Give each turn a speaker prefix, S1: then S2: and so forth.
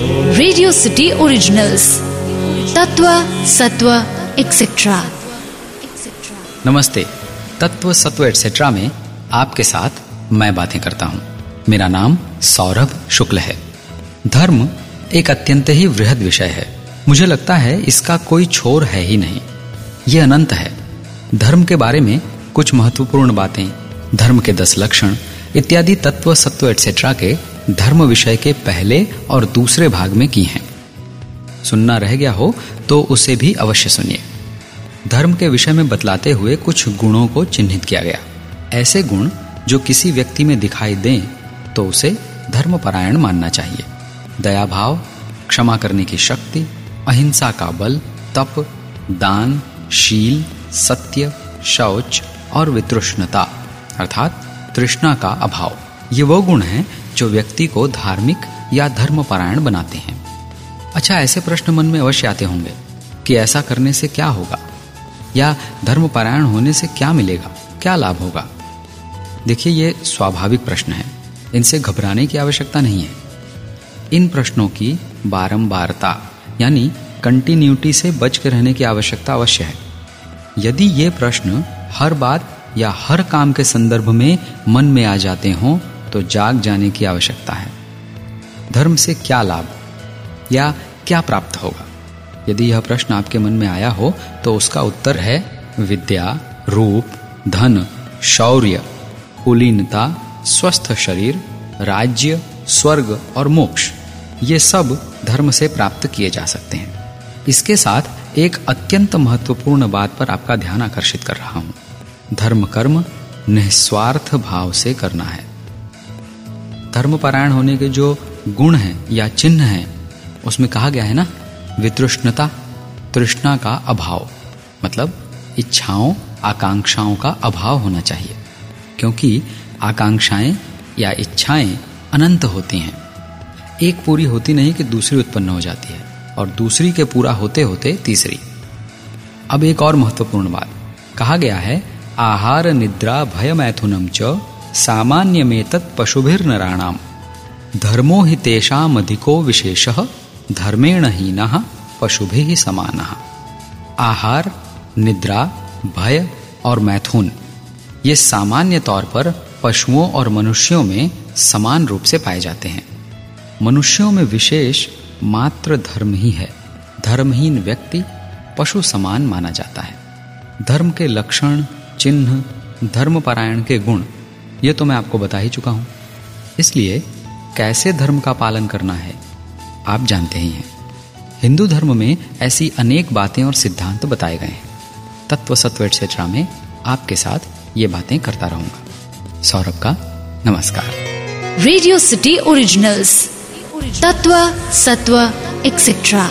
S1: Radio city originals तत्व सत्व etcetera
S2: नमस्ते। तत्व सत्व एटसेट्रा में आपके साथ मैं बातें करता हूँ। मेरा नाम सौरभ शुक्ल है। धर्म एक अत्यंत ही वृहद विषय है। मुझे लगता है इसका कोई छोर है ही नहीं। यह अनंत है। धर्म के बारे में कुछ महत्वपूर्ण बातें, धर्म के दस लक्षण, इत्यादि तत्व, सत्व एटसेट्रा के धर्म विषय के पहले और दूसरे भाग में की हैं। सुनना रह गया हो तो उसे भी अवश्य सुनिए। धर्म के विषय में बतलाते हुए कुछ गुणों को चिन्हित किया गया। ऐसे गुण जो किसी व्यक्ति में दिखाई दें तो उसे धर्मपरायण मानना चाहिए। दया भाव क्षमा करने की शक्ति, अहिंसा का बल, तप, दान, शील, सत्य, शौच और वितृष्णता, अर्थात तृष्णा का अभाव। ये वो गुण हैं जो व्यक्ति को धार्मिक या धर्मपरायण बनाते हैं। अच्छा ऐसे प्रश्न मन में अवश्य आते होंगे कि ऐसा करने से क्या होगा? या धर्मपरायण होने से क्या मिलेगा? क्या लाभ होगा? देखिए, ये स्वाभाविक प्रश्न है। इनसे घबराने की आवश्यकता नहीं है। इन प्रश्नों की बारंबारता, यानी कंटिन्यूटी से बच के रहने की आवश्यकता अवश्य है। यदि ये प्रश्न हर बात या हर काम के संदर्भ में मन में आ जाते हों तो जाग जाने की आवश्यकता है। धर्म से क्या लाभ या क्या प्राप्त होगा? यदि यह प्रश्न आपके मन में आया हो तो उसका उत्तर है विद्या, रूप, धन, शौर्य, कुलीनता, स्वस्थ शरीर, राज्य, स्वर्ग और मोक्ष। ये सब धर्म से प्राप्त किए जा सकते हैं। इसके साथ एक अत्यंत महत्वपूर्ण बात पर आपका ध्यान आकर्षित कर रहा हूँ। धर्म कर्म निस्वार्थ भाव से करना है। धर्मपरायण होने के जो गुण हैं या चिन्ह हैं, उसमें कहा गया है ना, वितृष्णता, तृष्णा का अभाव। मतलब इच्छाओं, आकांक्षाओं का अभाव होना चाहिए। क्योंकि आकांक्षाएँ या इच्छाएँ अनंत होती हैं। एक पूरी होती नहीं कि दूसरी उत्पन्न हो जाती है, और दूसरी के पूरा होते होते तीसरी। अब एक और महत्वपूर्ण बात। कहा गया है, आहार निद्रा भय मैथुनम च सामान्य में तत्पशुभिर्नराणाम धर्मो ही तेषाम अधिको विशेष, धर्मेण ही न, पशुभि समान। आहार, निद्रा, भय और मैथुन, ये सामान्य तौर पर पशुओं और मनुष्यों में समान रूप से पाए जाते हैं। मनुष्यों में विशेष मात्र धर्म ही है। धर्महीन व्यक्ति पशु समान माना जाता है। धर्म के लक्षण, चिन्ह, धर्मपरायण के गुण ये तो मैं आपको बता ही चुका हूँ। इसलिए, कैसे धर्म का पालन करना है, आप जानते ही हैं। हिंदू धर्म में ऐसी अनेक बातें और सिद्धांत बताए गए हैं। तत्व सत्व एटसेट्रा में आपके साथ ये बातें करता रहूँगा। सौरभ का नमस्कार।
S1: रेडियो सिटी ओरिजिनल्स तत्व, सत्व एक्सेट्रा